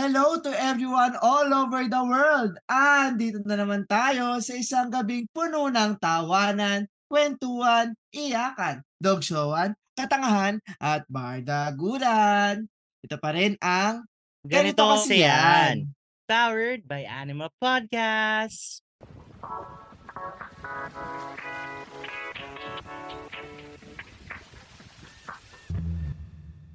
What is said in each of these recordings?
Hello to everyone all over the world! Andito na naman tayo sa isang gabing puno ng tawanan, kwentuhan, iyakan, dogshowhan, katangahan, at bardagulan. Ito pa rin ang Ganito Ganito Kasi yan. Powered by Anima Podcast.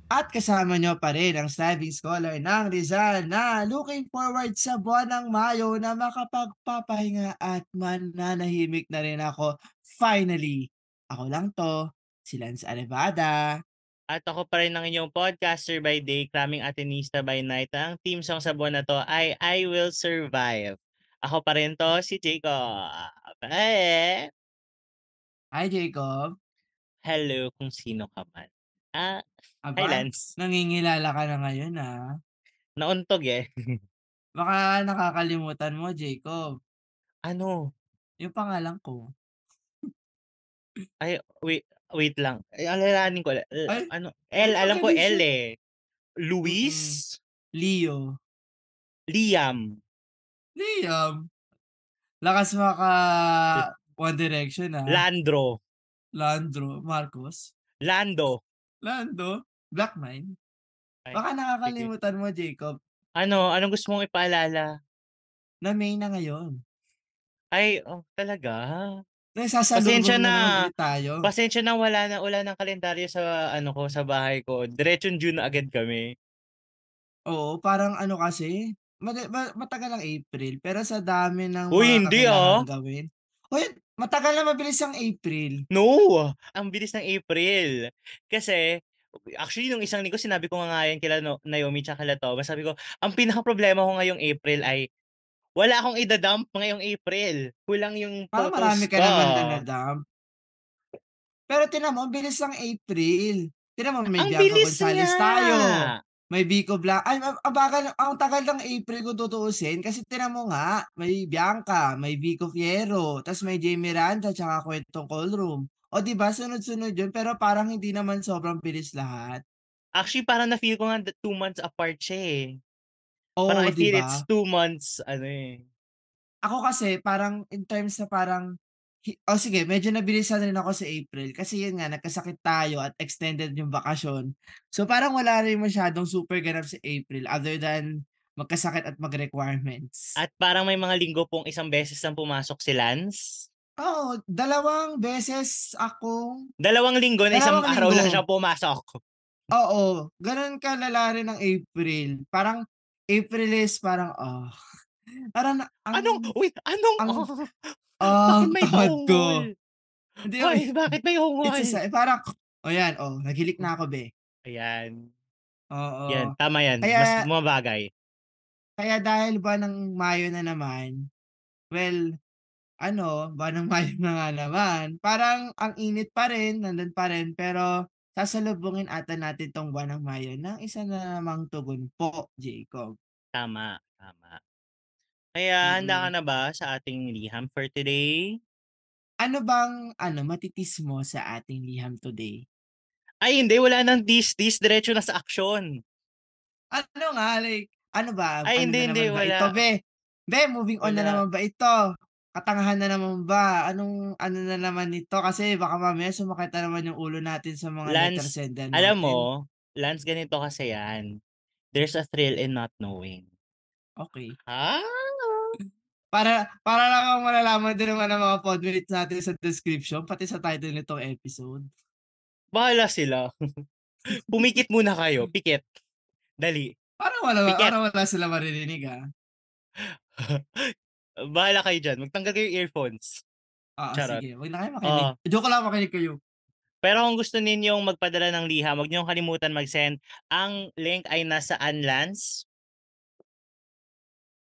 At kasama nyo pa rin ang striving scholar ng Rizal na looking forward sa buwan ng Mayo na makapagpapahinga at mananahimik na rin ako. Finally, ako lang to, si Lance Arevada. At ako pa rin ang inyong podcaster by day, kraming Atenista by night. Ang team song sa buwan na to ay I Will Survive. Ako pa rin to, si Jacob. Eh, Hi Jacob. hello kung sino ka man. Ah, Aba, Lance. nangingilala ka na ngayon ah. Nauntog eh. Baka nakakalimutan mo Jacob, ano? yung pangalan ko. Ay, wait, wait lang. Ay, alalahanin ko. L- Ay, ano? L, alam ko L pagka-mention. eh. Luis? Leo. Liam. Liam. Lakas maka One Direction ah. Landro. Landro. Marcos. Lando. Lando. Black Nine. Ay, Baka nakakalimutan mo Jacob Ano? Anong gusto mong ipaalala? na May na ngayon. Ay, oh, talaga? Pasensya na na. tayo. Pasensya na wala na wala ng kalendaryo sa ano ko sa bahay ko. Diretsong June na agad kami. Oo, parang ano kasi, matagal ang April, pero sa dami ng Uy, mga hindi, kakailangan gawin. Uy, matagal na mabilis ang April. No! Ang bilis ng April. Kasi, actually, nung isang linggo, sinabi ko nga nga yan kila no, Naomi tsaka kila Thomas. Sabi ko, ang pinaka-problema ko ngayong April ay wala akong idadump ngayong April. Kulang yung Parang photos marami ka ko. naman na nadump. Pero tinan mo, ang bilis ng April. Tinan mo, may Ang Bianca bilis Gonzalez niya! tayo. May Vico Blanc. Ay, ang bagal, ang tagal ng April ko tutuusin. Kasi tinan mo nga, may Bianca, may Vico Fierro, tapos may Jamie Miranda, tsaka kwentong call room. O di ba sunod-sunod yun, pero parang hindi naman sobrang bilis lahat. Actually, parang na-feel ko nga two months apart siya eh. Oo, Parang I feel it's two months, ano eh. Ako kasi parang in terms na parang oh sige medyo nabilisan rin ako sa April kasi yun nga nagkasakit tayo at extended yung bakasyon. So parang wala rin masyadong super ganap sa April other than magkasakit at mag-requirements. At parang may mga linggo pong isang beses nang pumasok si Lance. Oo, dalawang beses akong Dalawang linggo na isang Dalawang araw lang siya pumasok. oo, gano'n kalala rin ang April. Parang April is parang, ah, parang na ang Anong, uy, anong, ang bakit ang may tamad ko. Hindi, Hoy, eh, bakit may ungol? it's a si parang oh yan, oh, naghilik na ako be. Ayan. Oo. Yan, tama yan. Mas Kaya mabagay. kaya dahil buwan ng Mayo na naman, well, ano, buwan ng Mayo na nga naman, parang ang init pa rin, nandun pa rin, pero sasalubungin ata natin 'tong buwan ng Mayo ng isa na namang tugon po, Jacob. Tama, tama. Kaya handa ka Mm. na ba sa ating liham for today? Ano bang ano, matitis mo sa ating liham today? Ay, hindi. Wala nang dis-dis. Diretso na sa aksyon. Ano nga, like, ano ba? Ay, Ano hindi, na hindi. naman ba ito, Wala. be? Be, moving on na Wala. naman ba ito? Katangahan na naman ba? Anong ano na naman ito? Kasi baka mamaya sumakit na naman yung ulo natin sa mga letter Lance, sender alam natin. mo, Lance, ganito kasi yan. There's a thrill in not knowing. Okay. Ah? Para para lang ang malalaman din naman ng mga podmates natin sa description, pati sa title nitong episode. Bahala sila. Pumikit muna kayo. Pikit. Dali. Parang wala, Pikit. parang wala sila maririnig ah. Bahala kayo dyan. Magtanggal kayo earphones. Oo, Charot. sige. Huwag na kayo makinig. Oo. Joke lang makinig kayo. Pero kung gusto ninyong magpadala ng liham, huwag niyong kalimutan mag-send. Ang link ay nasaan, Lance?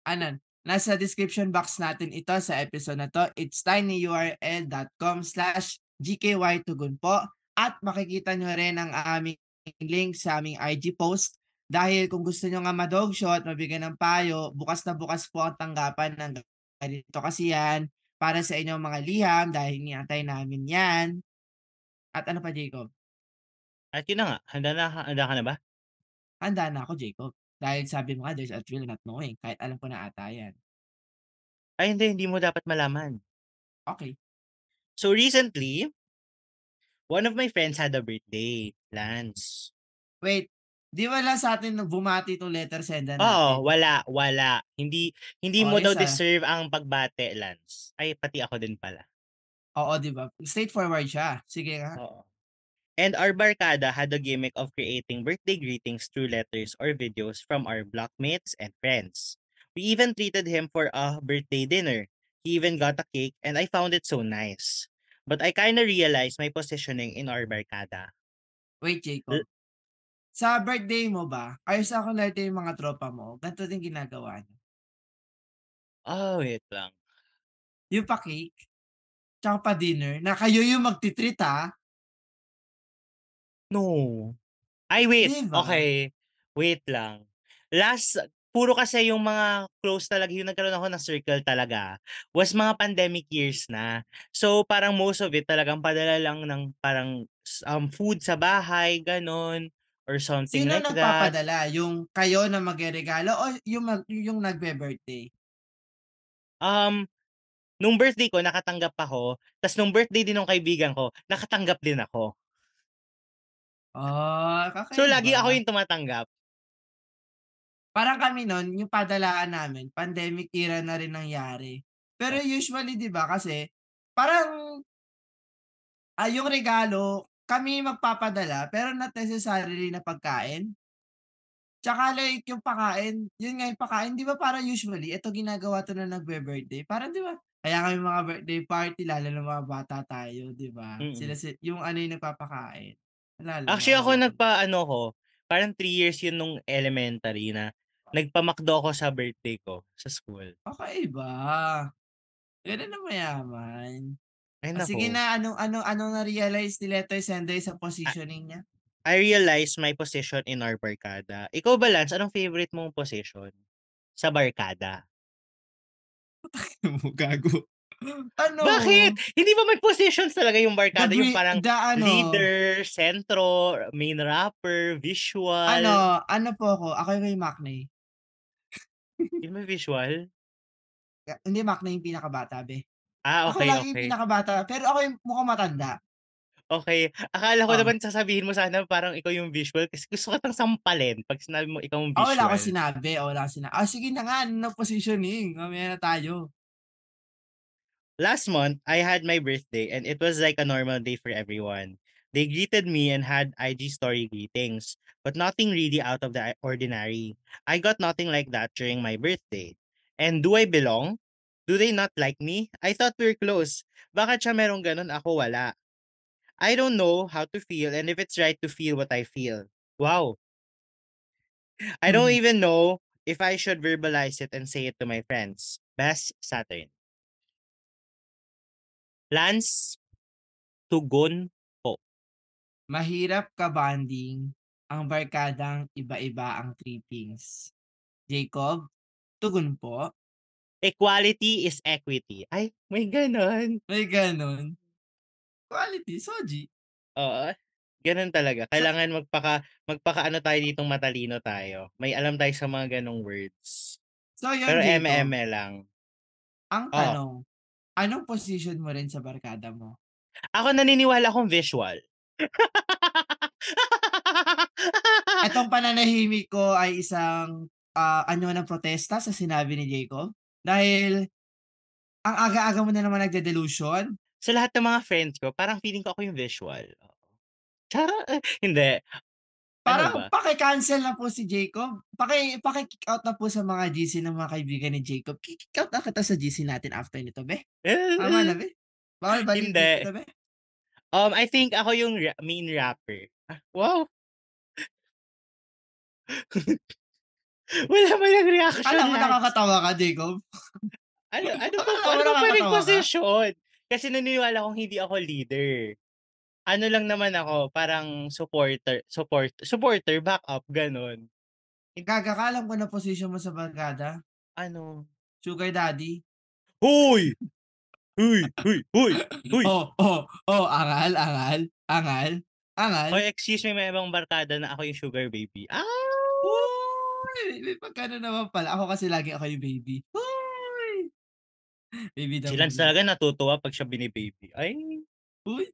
Anan, nasa description box natin ito sa episode na to. It's tinyurl.com slash gkytugon po. At makikita nyo rin ang aming link sa aming IG post. Dahil kung gusto nyo nga ma-dog shot, mabigyan ng payo, bukas na bukas po ang tanggapan ng ganito kasi yan para sa inyong mga liham dahil niantay namin yan. At ano pa, Jacob? At yun na nga. Handa, na, handa ka na ba? Handa na ako, Jacob. Dahil sabi mo nga, there's a thrill not knowing, kahit alam ko na ata yan. Ay hindi, hindi mo dapat malaman. Okey. So recently one of my friends had a birthday, Lance. Wait, 'di wala sa'tin na bumati 'tong letter sender Oo, natin? wala, wala. Hindi hindi Oh, mo daw ayos, ah. deserve ang pagbati, Lance. Ay, pati ako din pala. Oo, 'di ba? Straightforward siya. Sige nga. Oo. And our barkada had a gimmick of creating birthday greetings through letters or videos from our blockmates and friends. We even treated him for a birthday dinner. He even got a cake and I found it so nice. But I kinda realized my positioning in our barkada. Wait, Jacob. Sa birthday mo ba, ayos na kumarte yung mga tropa mo, ganito din ginagawa niyo? Ah, wait lang. Yung pa-cake, tsaka pa-dinner na kayo yung magti-treat, ah. No. Ay wait, 'Di ba? okey. Wait lang. Last puro kasi yung mga close talaga yung nagkaroon ako ng circle talaga was mga pandemic years na. So, parang most of it talagang padala lang ng parang um, food sa bahay, gano'n or something Sino like that. nagpapadala, yung kayo na magreregalo o yung mag yung nagbe-birthday? Um, nung birthday ko nakatanggap ako, tas nung birthday din nung kaibigan ko, nakatanggap din ako. Ah, So, lagi ako kakaiba. yung tumatanggap. Parang kami nun, yung padalaan namin pandemic era na rin nangyari. Pero usually 'di ba kasi, parang ah, yung regalo, kami magpapadala pero not necessarily na pagkain. Tsaka like yung pakain, yun nga yung pakain 'di ba parang usually ito ginagawa 'to na nagbi-birthday, parang 'di ba, kaya kami mga birthday party lalo na mga bata tayo 'di ba, sila Mm. si yung ano yung nagpapakain. Lang, Actually, ako lang. nagpa-ano ko, parang 3 years yun nung elementary na nagpa-McDo ako sa birthday ko sa school. Kakaiba. Ganun ang mayaman. Ay Oh, sige na, anong anong anong na-realize ni letter sender sa Ah positioning niya? I realized my position in our barkada. Ikaw ba, Lance, anong favorite mong position sa barkada? Mo, gago. Ano, Bakit? Hindi ba may positions talaga yung the barkada, yung bri parang the ano leader, sentro, main rapper, visual? ano, ano po ako, ako yung maknae. Yun ba visual? Ya hindi, maknae yung pinakabata be. Ah, Ako okey, lagi yung pinakabata, pero ako yung mukhang matanda. Okey. Akala ko Oh. naman sasabihin mo sana parang ikaw yung visual kasi gusto kitang sampalin 'pag sinabi mong ikaw ang Ah, wala akong visual. sinabi, oh, wala akong sina ah, sige na nga, ano positioning, mamaya na tayo. Last month, I had my birthday and it was like a normal day for everyone. They greeted me and had IG story greetings, but nothing really out of the ordinary. I got nothing like that during my birthday. And do I belong? Do they not like me? I thought we're close. Bakit siya merong gano'n, ako wala? I don't know how to feel and if it's right to feel what I feel. Wow. I don't Mhm. even know if I should verbalize it and say it to my friends. Best, Saturn. Lance, tugon po. Mahirap ka-bonding ang barkadang iba-iba ang trippings. Jacob, tugon po. Equality is equity. Ay, may gano'n. May gano'n. Quality, Soji. Oo, gano'n talaga. Kailangan magpaka magpaka-ano tayo ditong matalino tayo. May alam tayo sa mga gano'ng words. So yun, Pero Jacob. eme-eme lang. Ang Oh. Anong position mo rin sa barkada mo? Ako naniniwala akong visual. Etong pananahimik ko ay isang, ah, anyo ng protesta sa sinabi ni Jacob. Dahil ang aga-aga mo na naman nagde-delusion. Sa lahat ng mga friends ko, parang feeling ko ako yung visual. Chara eh, Ano Parang ba? paki-cancel na po si Jacob. Paki paki-kick out na po sa mga GC ng mga kaibigan ni Jacob. Ki-kick out na kita sa GC natin after nito, be. Tama na, be. Bawal balikan Hindi. kita, be. Um, I think ako yung ra main rapper. Ah, wow! Wala man lang reaction, Akala mo nakakatawa ka, Jacob? Ano ano pa ano pa ka? posisyon? Kasi naniniwala akong hindi ako leader. Ano lang naman ako, parang supporter support supporter, backup, gano'n. Gaga ka, alam ko na position mo sa barkada. Ano? Sugar daddy. Hoy! Hoy! Hoy! Hoy! Hoy! Oh, oh, oh, angal, angal, angal, angal. Hoy, excuse me, may ibang barkada na ako yung sugar baby. Ah! Uy, may pagka-ano naman pala, ako kasi lagi ako yung baby. Uy! Baby Si the Lance talaga natutuwa 'pag siya bini-baby. Ay! Uy,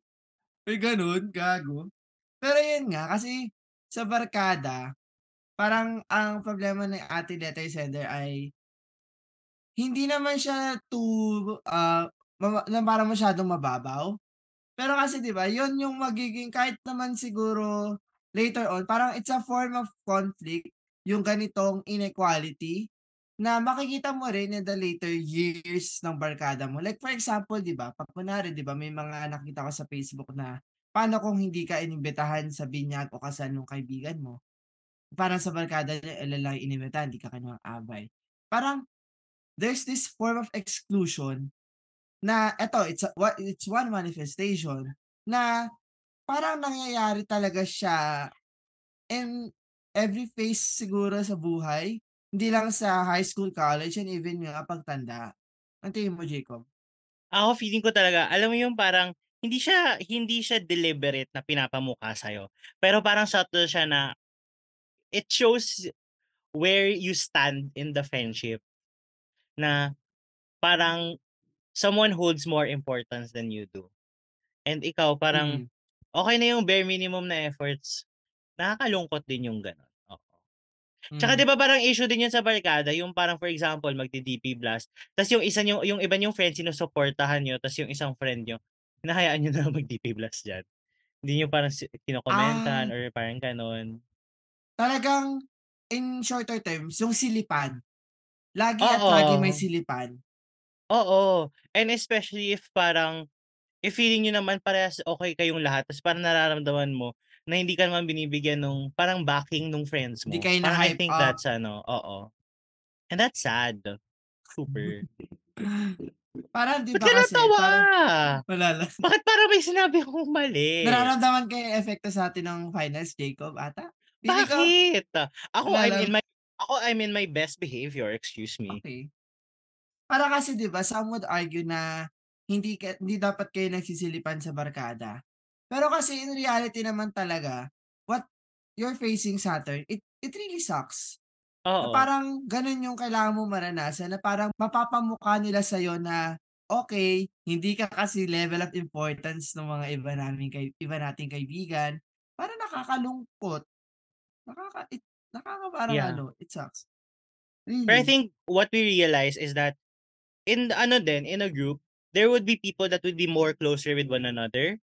may gano'n? Gago. Pero yun nga, kasi sa barkada, parang ang problema ni ate letter sender ay hindi naman siya too, ah, mama na parang masyadong mababaw. Pero kasi 'di ba, yun yung magiging kahit naman siguro later on, parang it's a form of conflict, yung ganitong inequality, na makikita mo rin in the later years ng barkada mo. Like for example 'di ba, 'pag kunwari 'di ba, may mga nakita ko sa Facebook na, paano kung hindi ka inimbitahan sa binyag o kasal nung kaibigan mo? Parang sa barkada ilan lang yung inimbitahan, 'di ka kinuhang abay. Parang there's this form of exclusion na eto, it's a it's one manifestation na parang nangyayari talaga siya in every phase siguro sa buhay, hindi lang sa high school, college, and even nga pagtanda. Ang tingin mo, Jacob? Ako feeling ko talaga, alam mo yung parang hindi siya hindi siya deliberate na pinapamukha sa'yo, pero parang subtle siya na it shows where you stand in the friendship. Na parang someone holds more importance than you do. And ikaw parang Mm. okey na yung bare minimum na efforts. Nakakalungkot din yung gano'n, oo. Tsaka Hmm. 'di ba parang issue din yun sa barkada yung parang for example magdi-DP blast, tas yung isa niyo yung iba niyong friend sinusuportahan niyo, tas yung isang friend niyo, hinahayaan niyo na mag-DP blast diyan. Hindi niyo parang kinokomentan Ah. or parang gano'n. Talagang in shorter terms, yung silipan. Lagi at laging may Oo. silipan. Oo, and especially if parang, if feeling niyo naman parehas okey kayong lahat tas parang nararamdaman mo na hindi ka naman binibigyan nung parang backing nung friends Hindi mo. kayo Parang I think up. that's ano, oo. And that's sad. Super. Parang 'di Ba't ba ka kasi, natawa? parang wala lang. Bakit parang may sinabi akong mali? Nararamdaman ko yung epekto sa'tin ng finals, Jacob, ata? Ko Bakit? Ako wala I'm lang. in my ako I'm in my best behavior, excuse me. Okey. Para kasi 'di ba, some would argue na hindi ka hindi dapat kayo nagsisilipan sa barkada. Pero kasi in reality naman talaga, what you're facing Saturn, it it really sucks. Na Oo. parang gano'n yung kailangan mong maranasan na parang mapapamukha nila sa'yo na, okey, hindi ka kasi level of importance nung mga iba naming kay iba nating kaibigan. Parang nakakalungkot. Nakaka it nakaka parang Yeah. ano, it sucks. But I Really. think what we realize is that in ano din, in a group, there would be people that would be more closer with one another.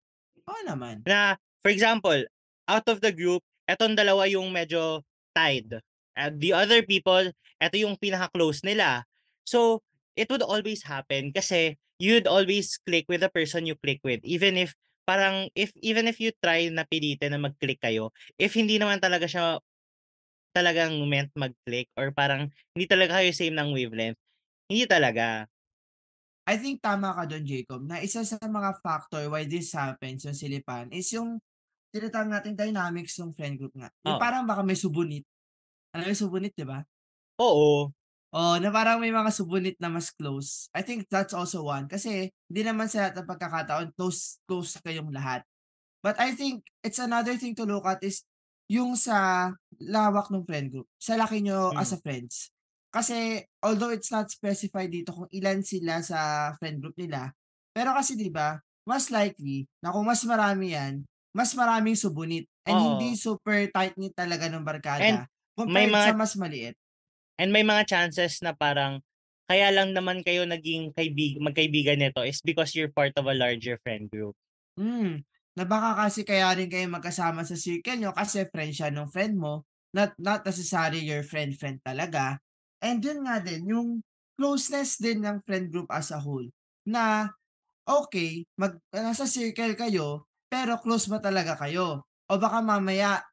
Oo naman. Na for example, out of the group, etong dalawa yung medyo tied. And the other people, eto yung pinaka-close nila. So, it would always happen kasi you'd always click with the person you click with. Even if parang if even if you try na pilitin na mag-click kayo, if hindi naman talaga siya talagang meant mag-click or parang hindi talaga kayo same ng wavelength, hindi talaga. I think tama ka dun, Jacob, na isa sa mga factor why this happens, yung silipan, is yung tinatawag nating dynamics nung friend group nga. Yung Oo. parang baka may subunit. Alam mo yung subunit, 'di ba? Oo. Oo, na parang may mga subunit na mas close. I think that's also one. Kasi hindi naman sa lahat ng pagkakataon close close kayong lahat. But I think it's another thing to look at is yung sa lawak nung friend group, sa laki niyo as Hmm. a friends. Kasi although it's not specified dito kung ilan sila sa friend group nila, pero kasi 'di ba, mas likely na kung mas marami 'yan, mas maraming subunit and hindi Oo. super tight-knit talaga ng And barkada may compared sa mga mas maliit. and may mga chances na parang kaya lang naman kayo naging kaibig magkaibigan nito is because you're part of a larger friend group. Hmm, na baka kasi kaya rin kayo magkasama sa circle niyo kasi friend siya nung friend mo, not not necessary your friend-friend talaga. And yun nga din, yung closeness din ng friend group as a whole, na okey mag nasa circle kayo, pero close ba talaga kayo? O baka mamaya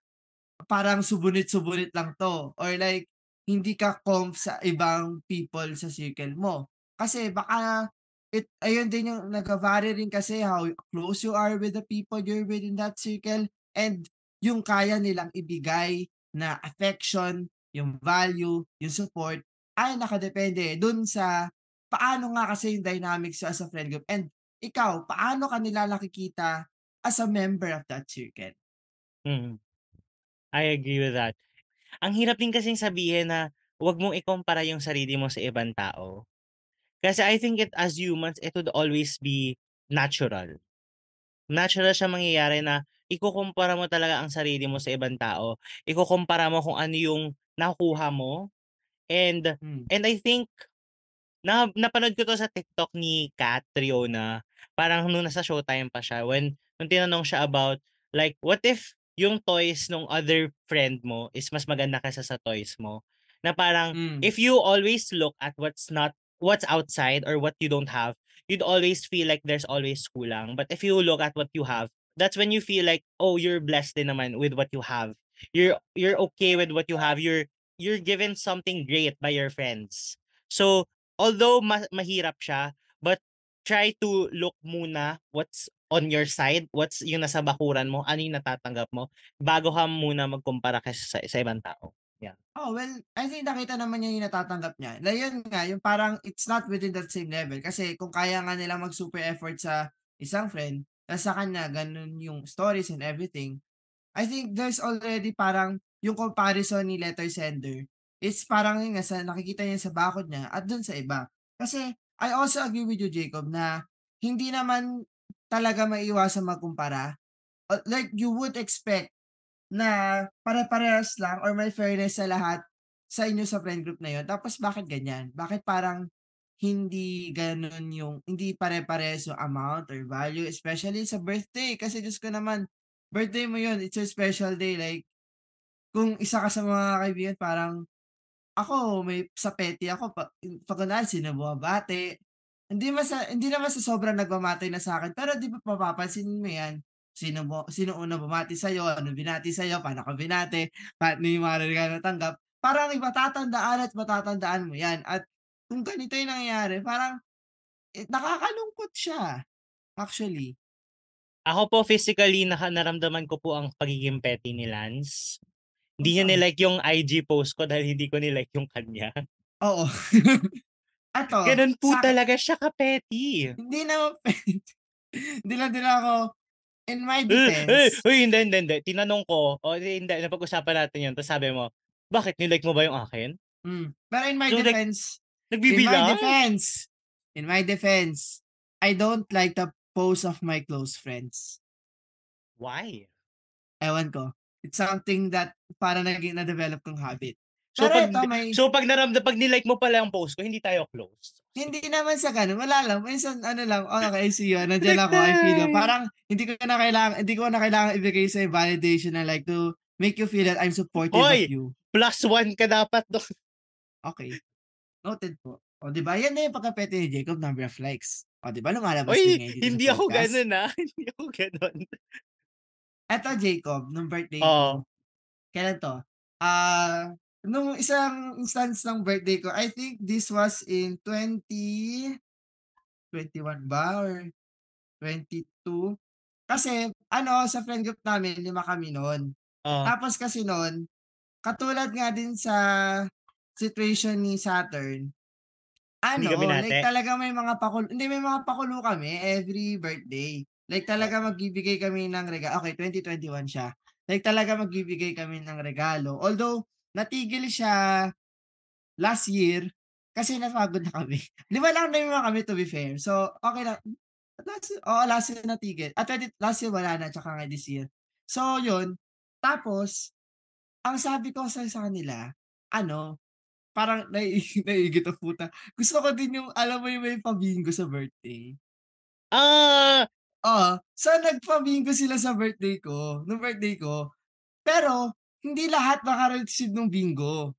parang subunit-subunit lang 'to or like hindi ka comf sa ibang people sa circle mo. Kasi baka it ayun din yung nagva-vary rin kasi how close you are with the people you're with in that circle and yung kaya nilang ibigay na affection, yung value, yung support, ay nakadepende dun sa paano nga kasi yung dynamics as a friend group and ikaw, paano ka nila nakikita as a member of that circle. Mm. I agree with that. Ang hirap din kasing sabihin na, wag mong ikumpara yung sarili mo sa ibang tao. Kasi I think it as humans, it would always be natural. Natural siya mangyayari na ikukumpara mo talaga ang sarili mo sa ibang tao. Ikukumpara mo kung ano yung nakukuha mo and Hmm. and I think na napanood ko 'to sa TikTok ni Kat Triona, parang nung nasa Showtime pa siya when nung tinanong siya about like, what if yung toys nung other friend mo is mas maganda kaysa sa toys mo? Na parang Hmm. if you always look at what's not what's outside or what you don't have, you'd always feel like there's always kulang. But if you look at what you have, that's when you feel like, oh, you're blessed din naman with what you have. You're you're okay with what you have. You're you're given something great by your friends. So, although ma mahirap siya, but try to look muna what's on your side, what's yung nasa bakuran mo, ano yung natatanggap mo, bago ka muna magkumpara kasi sa sa ibang tao. Yeah. Oh, well, I think nakita naman niya yung natatanggap niya. Na yun nga, yung parang it's not within that same level. Kasi kung kaya nga nila mag-super effort sa isang friend, tas sa kanya ganun yung stories and everything, I think there's already parang yung comparison ni letter sender is parang yun nga sa nakikita niya sa bakod niya at dun sa iba. Kasi I also agree with you, Jacob, na hindi naman talaga maiiwasang magkumpara. Like you would expect na pare-parehas lang or may fairness sa lahat sa inyo sa friend group na yun. Tapos bakit ganyan? Bakit parang hindi gano'n yung hindi pare-parehas yung amount or value, especially sa birthday. Kasi Diyos ko naman, birthday mo yun, it's a special day. Like, kung isa ka sa mga kaibigan, parang ako may sa petty ako pa 'pag kunwari hindi naman sa hindi naman sa sobrang nagmamati na sa'kin, pero 'di ba mapapansinin mo 'yan, sino bu sino unang bumati sa'yo, ano binati sa'yo, paano ka binati, paano yung mga regalo natanggap, parang matatandaan at matatandaan mo 'yan. At kung ganito yung nangyayari parang, eh, nakakalungkot siya, actually. Ako po physically naka naramdaman ko po ang pagiging petty ni Lance. Hindi niya nilike yung IG post ko dahil hindi ko nilike yung kanya. Oo. Eto, Gano'n po sa'kin talaga siya naman petty, hindi lang din ako in my Eh, eh, defense uy hindi, hindi, hindi. Tinanong ko, o di hindi napag-usapan natin 'yun tapos sabi mo, "Bakit nilike mo ba yung akin?" Hmm, pero in my So, like, defense in my nagbibilang? defense in my defense, I don't like the post of my close friends. Why? Ewan ko. It's something that parang naging na-develop kong habit. So, Pero 'pag eto may so 'pag naramdam 'pag nilike mo pala yung post ko, hindi tayo close? Hindi naman sa gano'n, wala lang. Minsan ano lang, "Oh, okey, see you, nandiyan ako, I feel you." Parang hindi ko na kailangan hindi ko na kailangan ibigay sa'yo validation na like to make you feel that I'm supportive of Hoy! you. +1 ka dapat dun. Okey, noted po. Oh, 'di ba, 'yan na yung pagka-petty ni Jacob, number of likes. Oh, 'di ba lumalabas din Uy, ngayon hindi ako podcast. gano'n, ah, hindi ako gano'n. Eto Jacob, nung birthday ko, kailan 'to? Ah, nung isang instance ng birthday ko, I think this was in 2021 ba or 22? Kasi ano, sa friend group namin 5 kami nun. Oh. Tapos kasi nun, katulad nga din sa situation ni Saturn, Hindi ka ano, like talagang may mga pakulo hindi may mga pakulo kami every birthday. Like talaga magbibigay kami ng rega okey 2021 siya. Like talaga magbibigay kami ng regalo. Although natigil siya last year kasi napagod na kami. 5 lang naman kami to be fair. So, okey lang. Last year oo, last year natigil. Ah, twenty last year wala na tsaka nga this year. So yun, tapos ang sabi ko sa sa kanila, ano, parang nai naiigit ang puta. Gusto ko din yung alam mo yung may pa-bingo sa birthday? Ah! Oo. So, nagpa-bingo sila sa birthday ko, nung birthday ko. Pero hindi lahat maka-receive nung bingo,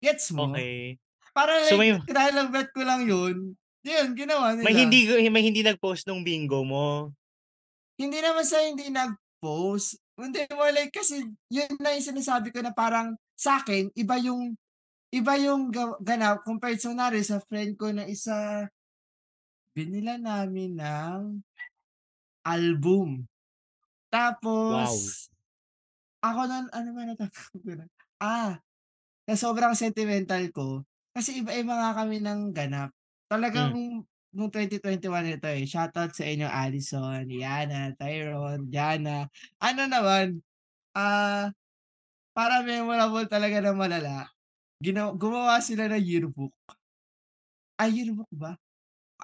gets mo? Okey. Parang So, like may dahil lang bet ko lang yun, yun ginawa May nila. hindi may hindi nag-post nung bingo mo? Hindi naman sa hindi nag-post, hindi more like kasi yun na yung sinasabi ko na parang sa'kin iba yung iba yung ganap compared sa kunwari sa friend ko na isa binilhan namin ng album. Tapos Wow. ako nun ano ba ko dun? Ah, sa sobrang sentimental ko, kasi iba-iba nga kami ng ganap. Talagang nung 2021 ito, eh, shoutout sa inyo Allyson, Yana, Tyron, Jana. Ano naman, ah para memorable talaga na malala, gina gumawa sila ng yearbook. Ay, yearbook ba?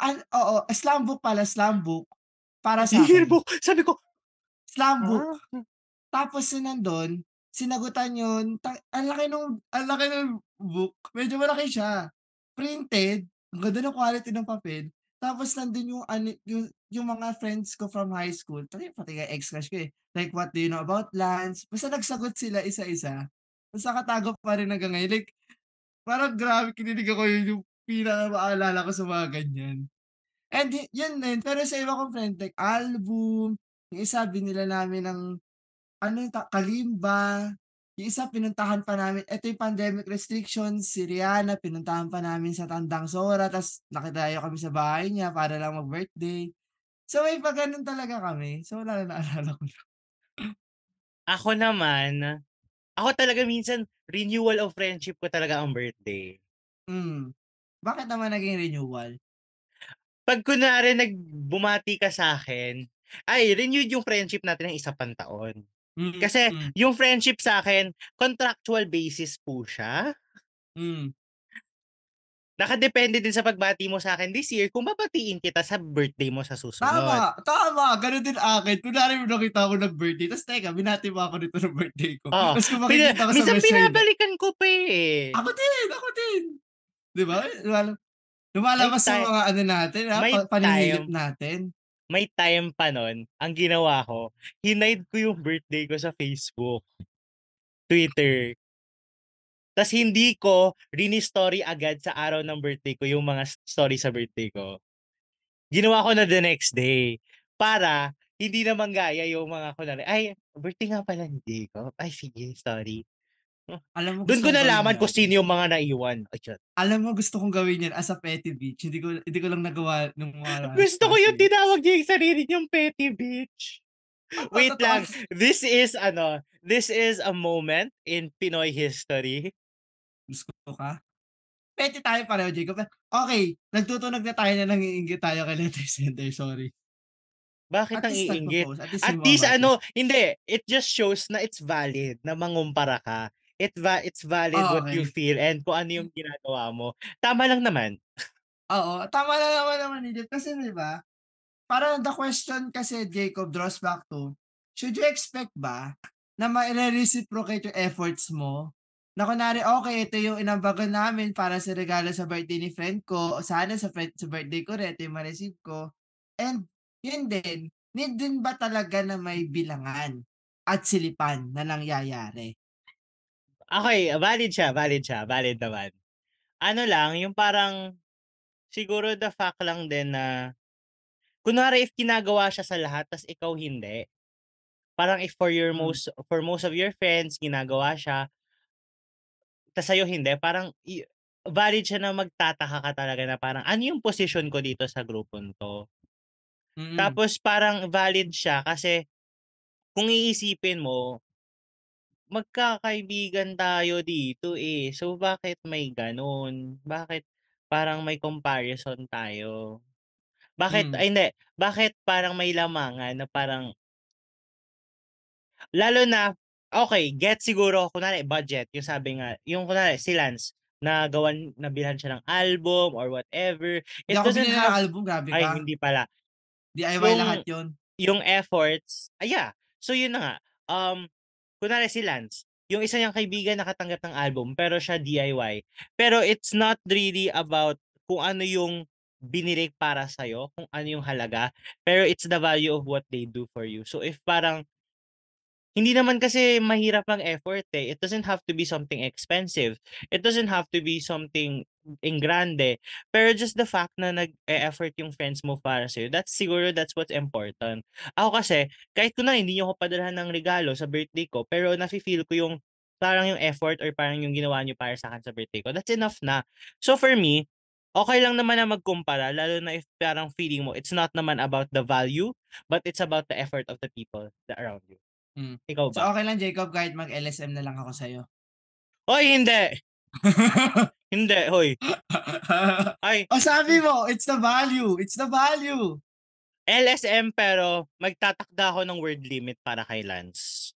An oo, slam book pala, slam book. Para sa'kin. Yearbook, sabi ko Slam book. ah, hmm. Tapos yung nandun, sinagutan yun, ta ang laki nung ang laki ng book, medyo malaki siya. Printed, ang ganda ng quality ng papel, tapos nandun yung ano, yung yung mga friends ko from high school, pati pati nga ex-crush ko, eh. Like, "What do you know about Lance?" Basta nagsagot sila isa-isa. Ta's nakatago pa rin hanggang ngayon. Like, parang grabe kinilig ako, yun yung pinakamaalala ko sa mga ganyan. And yun din, pero sa iba kong friend like album, yung isa binilhan namin ng ano yung ta kalimba, yung isa pinuntahan pa namin eto yung pandemic restrictions, si Rihanna pinuntahan pa namin sa Tandang Sora ta's nakadayo kami sa bahay niya para lang mag-birthday. So, may pa gano'n talaga kami. So, wala na, naalala ko. Ako naman, ako talaga minsan renewal of friendship ko talaga ang birthday. Hmm, bakit naman naging renewal? 'Pag kunwari nag bumati ka sa'kin, ay renewed yung friendship natin ng isa pang taon. Kasi Mm. yung friendship sa'kin contractual basis po siya. Hmm. Nakadepende din sa pagbati mo sa'kin this year kung babatiin kita sa birthday mo sa susunod. Tama, tama, gano'n din akin. Kunwari may nakita ako nag-birthday ta's teka binati mo ako nito ng birthday ko, Oo, ta's kung pina makikita ko sa minsan messenger binabalikan ko pa, eh. Ako din, ako din. 'Di ba? Lumalabas sa mga ano natin, ah, may pa panihilip time natin. may time pa nun, ang ginawa ko, hinide ko yung birthday ko sa Facebook, Twitter. Ta's hindi ko rini-story agad sa araw ng birthday ko yung mga story sa birthday ko. Ginawa ko na the next day, para hindi na manggaya yung mga kunwari, "Ay, birthday nga pala ni Jacob. Ay sige, sorry." Alam mo gusto ko nalaman kung sino yung mga naiwan, ay charot. Alam mo gusto kong gawin yan as a petty bitch, hindi ko hindi ko lang nagawa nung mga Gusto ko yung tinawag niya yung sarili niyang petty bitch. Wait lang, this is ano, this is a moment in Pinoy history. Ko ka. Petty tayo pareho, Jacob. Okey, nagtutunog na tayo na nangiinggit tayo kay letter sender, sorry. Bakit nangiinggit? nagpo-post, at least At least ano, hindi, it just shows na it's valid na mangumpara ka. It va it's valid Ah, what you feel and kung ano yung ginagawa mo. Tama lang naman. Oo, tama lang naman naman ni kasi 'di ba, parang the question kasi Jacob draws back to, should you expect ba na maire-reciprocate yung efforts mo? Na kunwari, okey ito yung inambagan namin para sa regalo sa birthday ni friend ko, sana sa friend sa birthday ko rin ito yung ma-receive ko. And yun din, need din ba talaga na may bilangan at silipan na nangyayari? Okey, valid siya, valid siya, valid naman. Ano lang, yung parang siguro the fact lang din na kunwari if ginagawa siya sa lahat ta's ikaw hindi, parang if for your Hmm. most for most of your friends ginagawa siya ta's sa'yo hindi, parang i valid siya na magtataka ka talaga na parang, ano yung posisyon ko dito sa grupong 'to? Mm. Tapos parang valid siya kasi kung iisipin mo magkakaibigan tayo dito, eh. So, bakit may gano'n? Bakit parang may comparison tayo? Bakit Hmm. ay hindi, bakit parang may lamangan na parang Lalo na okey, gets siguro kunwari budget, yung sabi nga yung kunwari si Lance na gawan na bilhan siya ng album or whatever, Hindi it ako doesn't ng have album, grabe ay ka. hindi pala. DIY Yung lahat yun. yung efforts ah, yeah. So, yun na nga, um, kunwari si Lance, yung isa niyang kaibigan nakatanggap ng album pero siya DIY. Pero it's not really about kung ano yung binili para sa'yo, kung ano yung halaga, pero it's the value of what they do for you. So, if parang hindi naman kasi mahirap mag-effort, eh. It doesn't have to be something expensive. It doesn't have to be something engrande. Pero just the fact na nag-e-effort yung friends mo para sa'yo, that's siguro that's what's important. Ako kasi, kahit kunwari hindi niyo ako padalhan ng regalo sa birthday ko, pero nafi-feel ko yung parang yung effort or parang yung ginawa niyo para sa'kin sa birthday ko, that's enough na. So, for me, okey lang naman na magkumpara lalo na if parang feeling mo it's not naman about the value, but it's about the effort of the people that around you. Hmm. Ikaw So, ba? okey lang Jacob kahit mag-LSM na lang ako sa'yo? Hoy, hindi! Hindi, hoy. Ay Oh, sabi mo, it's the value, it's the value. LSM pero magtatakda ako ng word limit para kay Lance.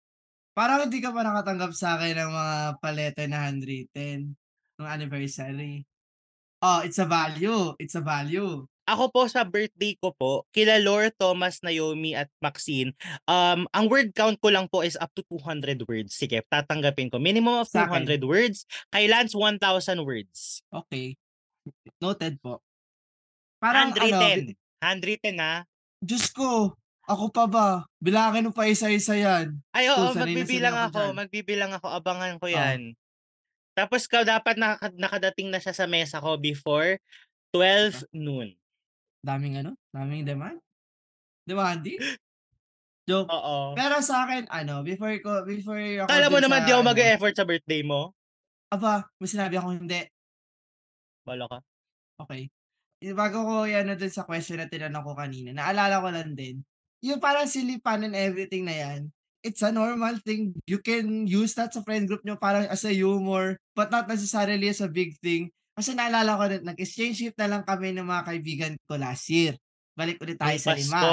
Parang hindi ka pa nakatanggap sa'kin ng mga palete na handwritten, nung anniversary. Oh, it's a value, it's a value. Ako po sa birthday ko po, kila Lore, Thomas, Naomi at Maxine, um, ang word count ko lang po is up to 200 words. Sige, tatanggapin ko. Minimum of Sa'kin. 200 words. Kay Lance, 1,000 words. Okey. Noted po. Parang ano, Handwritten. bi Handwritten, ah. Diyos ko, ako pa ba? Bilangin mo pa isa-isa yan. Ay, oo, sanay magbibilang ako ako, magbibilang ako, abangan ko Oh. 'yan. Tapos ka dapat naka nakadating na siya sa mesa ko before 12 noon. Daming ano, daming demand? Demanding? Joke. Oo. Pero sa'kin ano, before ko before ako Akala mo naman sa 'di ako ano mag-e-effort sa birthday mo? Aba, may sinabi akong hindi. Bahala ka. Okey. Yung bago ko i-ano dun sa question na tinanong ko kanina, naalala ko lang din, yung parang silipan and everything na yan, it's a normal thing. You can use that sa friend group niyo parang as a humor, but not necessarily as a big thing. Kasi naalala ko rin, nag-exchange gift na lang kami ng mga kaibigan ko last year. Balik ulit tayo sa 5. Pasko.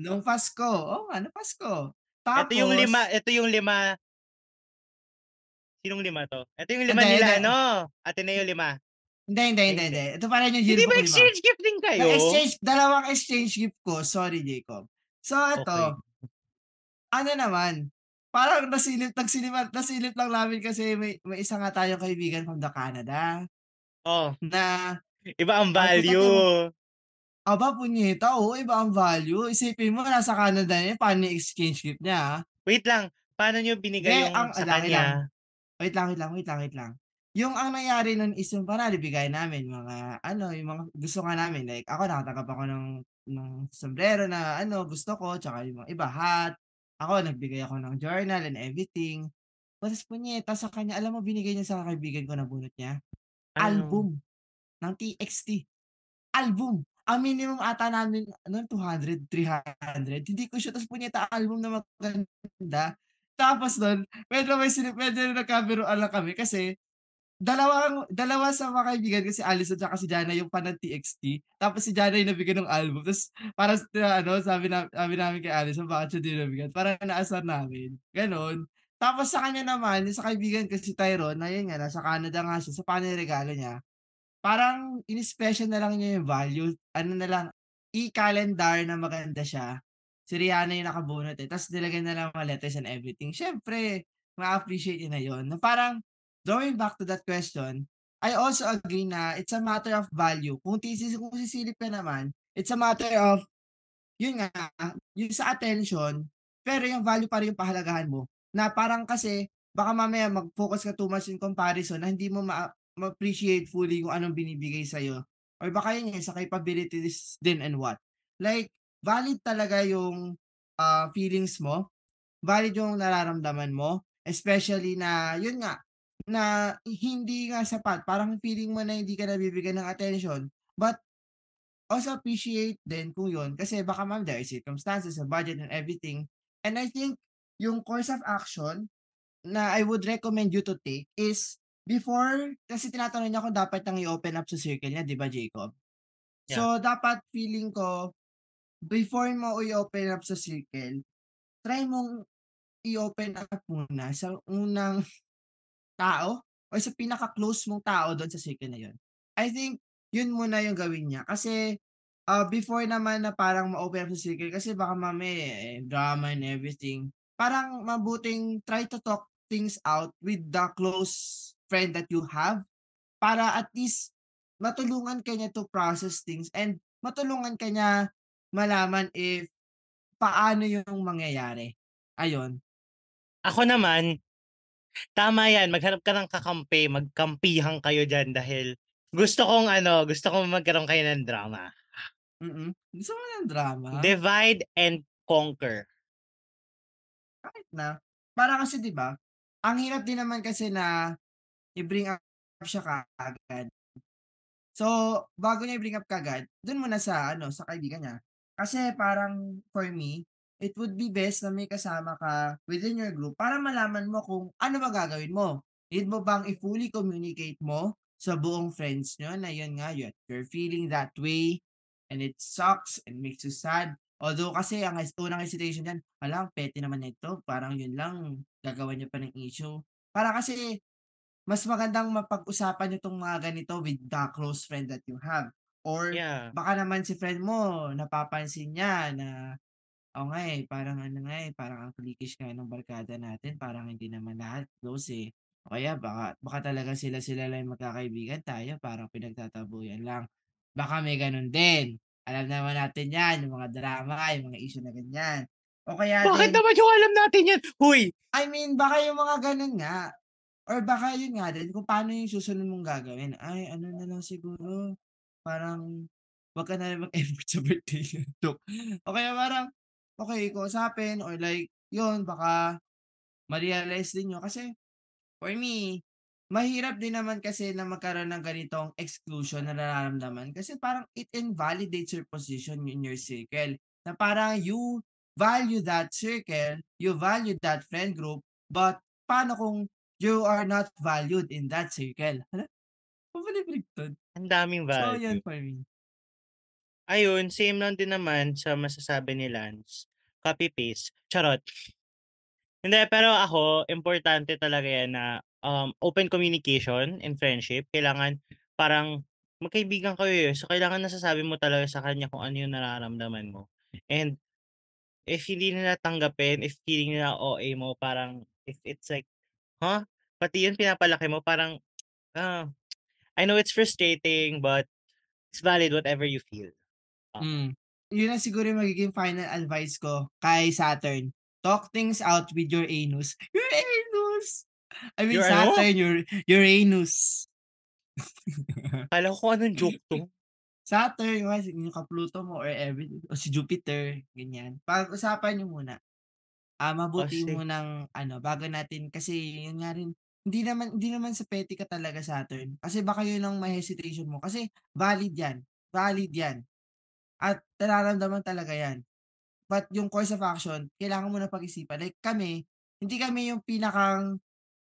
Nung Pasko, oo nga, nung Pasko. Ito yung Tapos 5 ito yung 5 Sinong 5 'to? Ito yung 5 Hindi, nila hindi. ano, Ateneo 5. Hindi, hindi, hindi, hindi. hindi. Ito pa rin yung year Hindi ko ba 5. exchange gift din kayo? Na-exchange dalawang exchange gift ko, sorry Jacob. So Okey. eto, ano naman, parang nasilip nagsilipan nasilip lang namin kasi may may isa nga tayong kaibigan from the Canada Oh, na iba ang value. Aba, punyeta, oo, iba ang value. Isipin mo nasa Canada na yun, paano yung exchange gift niya, ah. Wait lang, paano niyo binigay yung ang sa lang, wait lang. kanya? Wait lang, wait lang, wait lang, wait lang. Yung ang nangyari nun is yung parang ibigay namin mga ano, yung mga gusto nga namin like ako nakatanggap ako ng ng sombrero na ano, gusto ko tsaka yung mga iba hat. Ako nagbigay ako ng journal and everything. Tapos punyeta sa kanya, alam mo binigay niya sa kaibigan ko na bunot niya? Ano? Album ng TXT. Album. Ang minimum ata namin ano 200, 300. Hindi ko sure tapos punyeta album na maganda. Tapos nun, medyo may sini medyo nagkabiruan lang kami kasi dalawang dalawa sa mga kaibigan ko, si Alison tsaka si Jana yung fan ng TXT. Tapos si Jana yung nabigyan ng album. Tapos parang ano, sabi na sabi namin kay Alison, bakit siya di nabigyan? Parang inaasar namin, gano'n. Tapos sa kanya naman, sa kaibigan ko si Tyrone, na yun nga, nasa Canada nga siya. So paano regalo niya? Parang ini-special na lang niya yung value. Ano na lang, i-calendar na maganda siya. Si Rihanna yung nakabunot eh. Tapos nilagyan na lang mga letters and everything. Siyempre, ma-appreciate niya na yun. Na parang, going back to that question, I also agree na it's a matter of value. Kung, tisi, kung sisilip ka naman, it's a matter of, yun nga, yung sa attention, pero yung value pa rin yung pahalagahan mo. Na parang kasi, baka mamaya mag-focus ka too much in comparison na hindi mo ma- ma-appreciate fully kung anong binibigay sa'yo. Or baka yun nga, sa capabilities din and what. Like, valid talaga yung ah, feelings mo. Valid yung nararamdaman mo. Especially na, yun nga, na hindi nga sapat. Parang feeling mo na hindi ka nabibigyan ng attention. But, also appreciate din kung yun. Kasi baka ma'am, there are circumstances, a budget and everything. And I think, yung course of action na I would recommend you to take is before, kasi tinatanong niya kung dapat nang i-open up sa circle niya, di ba Jacob? So, dapat feeling ko, before mo i-open up sa circle, try mong i-open up muna sa unang tao o sa pinaka-close mong tao doon sa circle na yun. I think, yun muna yung gawin niya. Kasi, ah, before naman na parang ma-open up sa circle, kasi baka mamaya eh, drama and everything, parang mabuting try to talk things out with the close friend that you have para at least matulungan ka niya to process things and matulungan ka niya malaman if paano yung mangyayari. Ayun. Ako naman, tama yan, maghanap ka ng kakampi, magkampihan kayo diyan dahil gusto kong ano, gusto kong magkaroon kayo ng drama. Mm. Gusto mo ng drama? Divide and conquer. Kahit na. Para kasi 'di ba, ang hirap din naman kasi na i-bring up siya kaagad. So, bago niya i-bring up kaagad, dun muna sa ano, sa kaibigan niya. Kasi parang for me, it would be best na may kasama ka within your group para malaman mo kung ano ba gagawin mo. Need mo bang i-fully communicate mo sa buong friends niyo na yun nga, yun, you're feeling that way and it sucks and makes you sad. Although kasi ang unang hesitation diyan, "Hala ang petty naman nito, parang yun lang gagawan niya pa ng issue." Para kasi mas magandang mapag-usapan niyo 'tong mga ganito with the close friend that you have or Yeah. baka naman si friend mo napapansin niya na, "Oo nga, eh, parang ano nga, eh, parang ang cliquish nga ng barkada natin, parang hindi naman lahat close, eh." O kaya baka baka talaga sila-sila lang magkakaibigan, tayo parang pinagtatabuyan lang. Baka may gano'n din. Alam naman natin 'yan, yung mga drama, yung mga issue na ganyan. O kaya Bakit din naman yung alam natin yan? Hoy! I mean, baka yung mga gano'n nga or baka yun nga din kung paano yung susunod mong gagawin. Ay ano na lang siguro, parang wag ka na rin mag-effort sa birthday. O kaya parang, okey kausapin or like yun baka ma-realize din niyo kasi for me, mahirap din naman kasi na magkaroon ng ganitong exclusion na nararamdaman kasi parang it invalidates your position in your circle, na parang you value that circle, you value that friend group, but paano kung you are not valued in that circle? Hala, pabaligtad. Ang daming So yun value. for me. Ayun, same lang din naman sa masasabi ni Lance, copy paste, charot. Hindi, pero ako importante talaga yan na, um, open communication in friendship. Kailangan parang magkaibigan kayo, eh, so kailangan nasasabi mo talaga sa kanya kung ano yung nararamdaman mo. And if hindi nila tanggapin, if feeling nila OA mo, parang if it's like, "Huh? Pati yun pinapalaki mo?" Parang, ah, I know it's frustrating but it's valid whatever you feel. Oo. Hmm. Yun na siguro yung magiging final advice ko kay Saturn. Talk things out with your anus. Your anus! I mean Your ano? Saturn, your Uranus. Akala ko anong joke 'to. Saturn, yung yung ka-Pluto mo or every o si Jupiter, ganyan. Pag-usapan niyo muna. Ah, O mabuti si munang ano, bago natin kasi yun nga rin, hindi naman hindi naman sa petty ka talaga Saturn. Kasi baka yun ang ma-hesitation mo kasi valid yan, valid yan. At nararamdaman talaga yan. But yung course of action, kailangan mo na pag-isipan. Like kami, hindi kami yung pinakang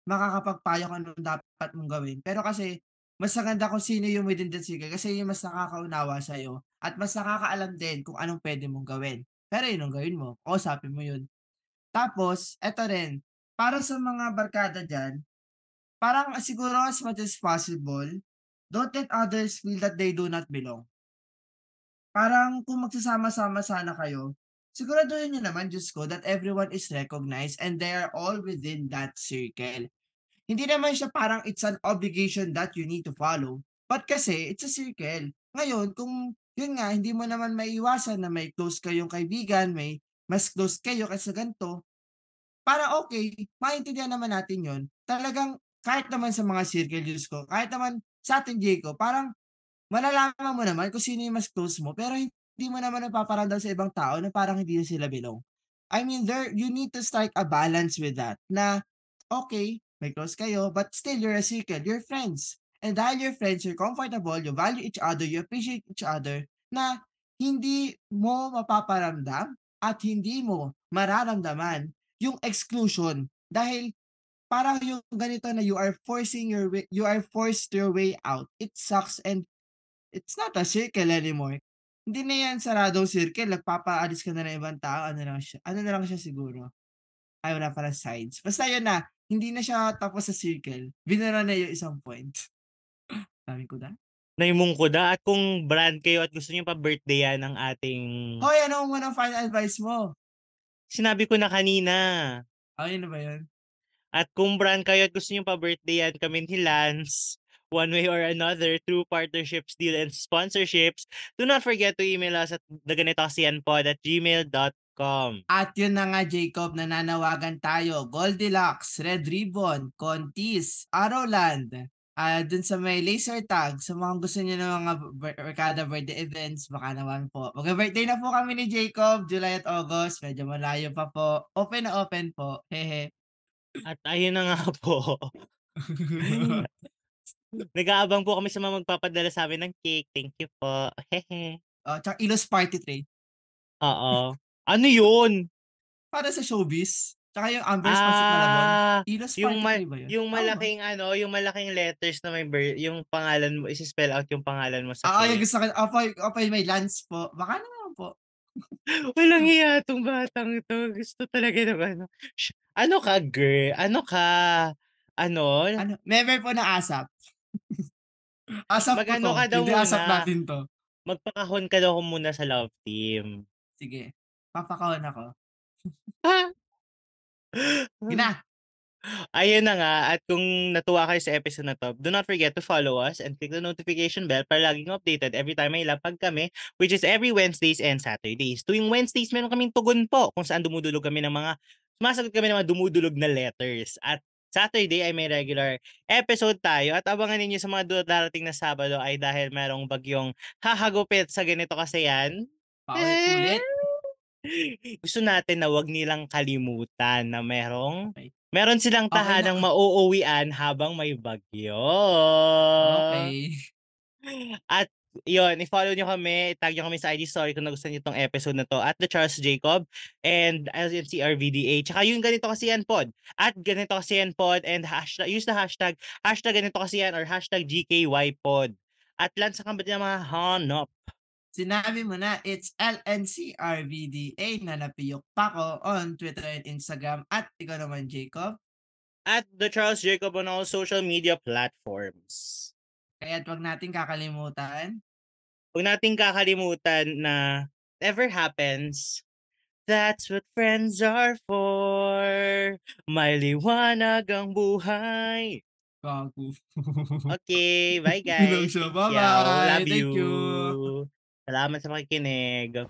makakapagpayo kung anong dapat mong gawin. Pero kasi mas maganda kung sino yung within that circle kasi yung mas nakakaunawa sa'yo at mas nakakaalam din kung anong puwede mong gawin. Pero yun ang gawin mo, kausapin mo yun. Tapos eto rin, para sa mga barkada diyan, parang siguro as much as possible, don't let others feel that they do not belong. Parang kung magsasama-sama sana kayo, siguraduhin niyo naman, Diyos ko, that everyone is recognized and they are all within that circle. Hindi naman siya parang it's an obligation that you need to follow, but kasi it's a circle. Ngayon kung yun nga, hindi mo naman maiiwasan na may close kayong kaibigan, may mas close kayo kaysa gan'to, para okey, maintindihan naman natin yun. Talagang kahit naman sa mga circle, Diyos ko, kahit naman sa'tin, Jacob, parang malalaman mo naman kung sino yung mas close mo, pero mo naman napaparamdam sa ibang tao na parang hindi na sila belong. I mean, there you need to strike a balance with that na, okey, may close kayo, but still you're a circle, you're friends. And dahil you're friends, you're comfortable, you value each other, you appreciate each other, na hindi mo mapaparamdam at hindi mo mararamdaman yung exclusion. Dahil parang yung ganito na you are forcing your way you are forced your way out. It sucks and it's not a circle anymore. Hindi na yan saradong circle, nagpapaalis ka na ng ibang tao, ano lang siya ano na lang siya siguro, ay wala pala sides. Basta yun na, hindi na siya tapos sa circle, binura na yung isang point. Sabi ko na? Naimungkuda at kung brand kayo at gusto niyong pa-birthday-yan ng ating Hoy, ano munang final advice mo? Sinabi ko na kanina. Yun na ba yun? At kung brand kayo at gusto niyong pa-birthday-yan kami ni Lance, one way or another through partnerships, deal, and sponsorships, do not forget to email us at theganitokasiyanpod@gmail.com. At yun na nga Jacob, nananawagan tayo, Goldilocks, Red Ribbon, Contis, Arrowland, ah, dun sa may laser tag, sa mga gusto niyo ng mga barkada birthday events, baka naman po. Magbi-birthday na po kami ni Jacob, July at August, medyo malayo pa po. Open na open po, hehe. At ayun na nga po. Nag-aabang po kami sa mga magpapadala sa'min ng cake. Thank you po. Hehe. Oh, tsaka Ilos Party Tray. Oo. Ano yun? Para sa showbiz. Tsaka yung Amber's Pancit Malabon. Ah, Ilos yung Party ma ba yun? yung malaking ano, yung malaking letters na may bir yung pangalan mo, ise-spell out yung pangalan mo sa Oo, yung cake. gusto ko opo, opo yung may Lance po. Baka naman po. Walang hiya 'tong batang 'to. Gusto talaga ng ano, ano ka girl, ano ka, ano Ano, member po ng ASAP. ASAP ko Mag-ano 'to, ka daw hindi ASAP muna, natin 'to. magpakahon ka daw muna sa love team. Sige, papakahon ako. Ah. Sige na. Ayun na nga at kung natuwa kayo sa episode na 'to, do not forget to follow us and click the notification bell para lagi kang updated every time may lapag kami, which is every Wednesdays and Saturdays. Tuwing Wednesdays meron kaming tugon po kung saan dumudulog kami ng mga sumasagot kami ng mga dumudulog na letters at Saturday ay may regular episode tayo at abangan ninyo sa mga darating na Sabado ay dahil merong bagyong hahagupit sa ganito kasi yan. Paulit-ulit. Gusto natin na 'wag nilang kalimutan na merong meron silang tahanang mauuwian habang may bagyo. Okey. At yun, i-follow niyo kami, i-tag niyo kami sa IG story kung nagustuhan niyo 'tong episode na 'to at The Charles Jacob and LNCRVDA. Tsaka yung ganito kasi yan pod, at ganito kasi yan pod and hashtag use the hashtag, hashtag ganito kasi yan or hashtag GKYpod. At lansa kang ba't ng mga hanap. Sinabi mo na, it's LNCRVDA na napiyok pa ko on Twitter and Instagram at ikaw naman Jacob? At The Charles Jacob on all social media platforms. Kaya't 'wag nating kakalimutan 'Wag nating kakalimutan na whatever happens, that's what friends are for. May liwanag ang buhay. Gago. Okey, bye guys. Thank you. Love Bye-bye. Thank you. you. Salamat sa pakikinig.